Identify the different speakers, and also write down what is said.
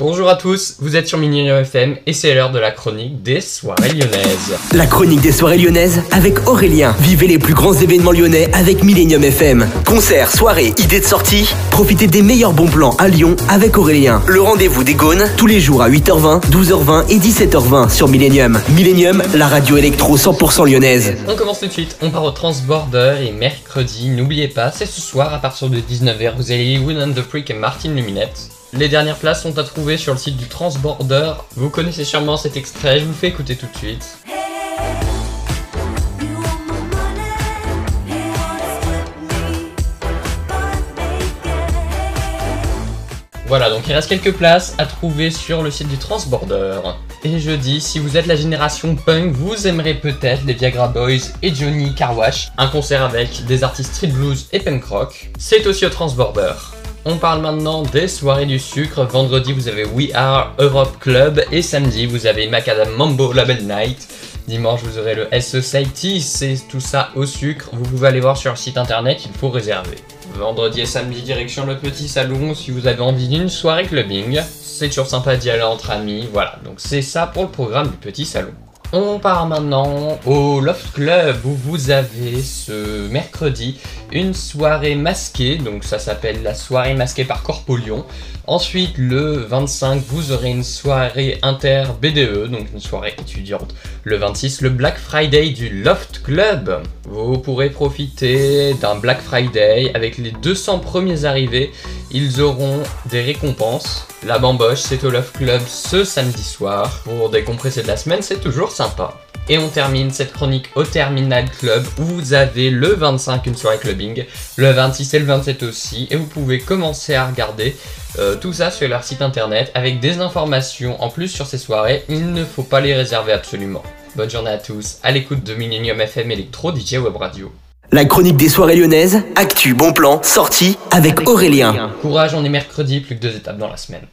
Speaker 1: Bonjour à tous, vous êtes sur Millennium FM et c'est l'heure de la chronique des soirées lyonnaises.
Speaker 2: La chronique des soirées lyonnaises avec Aurélien. Vivez les plus grands événements lyonnais avec Millennium FM. Concerts, soirées, idées de sortie. Profitez des meilleurs bons plans à Lyon avec Aurélien. Le rendez-vous des Gaunes tous les jours à 8h20, 12h20 et 17h20 sur Millennium. Millennium, la radio électro 100% lyonnaise.
Speaker 1: On commence tout de suite, on part au Transborder et mercredi, n'oubliez pas, c'est ce soir à partir de 19h, vous avez Win and the Freak et Martin Luminette. Les dernières places sont à trouver sur le site du Transborder. Vous connaissez sûrement cet extrait, je vous fais écouter tout de suite. Voilà, donc il reste quelques places à trouver sur le site du Transborder. Et je dis, si vous êtes la génération punk, vous aimerez peut-être les Viagra Boys et Johnny Carwash, un concert avec des artistes street blues et punk rock. C'est aussi au Transborder. On parle maintenant des soirées du sucre. Vendredi, vous avez We Are Europe Club et samedi, vous avez Macadam Mambo Label Night. Dimanche, vous aurez le S Society, c'est tout ça au sucre. Vous pouvez aller voir sur le site internet, il faut réserver. Vendredi et samedi, direction le petit salon si vous avez envie d'une soirée clubbing. C'est toujours sympa d'y aller entre amis, voilà. Donc c'est ça pour le programme du petit salon. On part maintenant au Loft Club où vous avez ce mercredi une soirée masquée, donc ça s'appelle la soirée masquée par Corpolion. Ensuite, le 25, vous aurez une soirée inter BDE, donc une soirée étudiante. Le 26, le Black Friday du Loft Club. Vous pourrez profiter d'un Black Friday avec les 200 premiers arrivés. Ils auront des récompenses. La bamboche, c'est au Loft Club ce samedi soir. Pour décompresser de la semaine, c'est toujours sympa. Et on termine cette chronique au Terminal Club où vous avez le 25 une soirée clubbing, le 26 et le 27 aussi. Et vous pouvez commencer à regarder euh, tout ça sur leur site internet avec des informations en plus sur ces soirées. Il ne faut pas les réserver absolument. Bonne journée à tous, à l'écoute de Millennium FM Electro DJ Web Radio.
Speaker 2: La chronique des soirées lyonnaises, actu, bon plan, sortie avec Aurélien.
Speaker 1: Courage, on est mercredi, plus que deux étapes dans la semaine.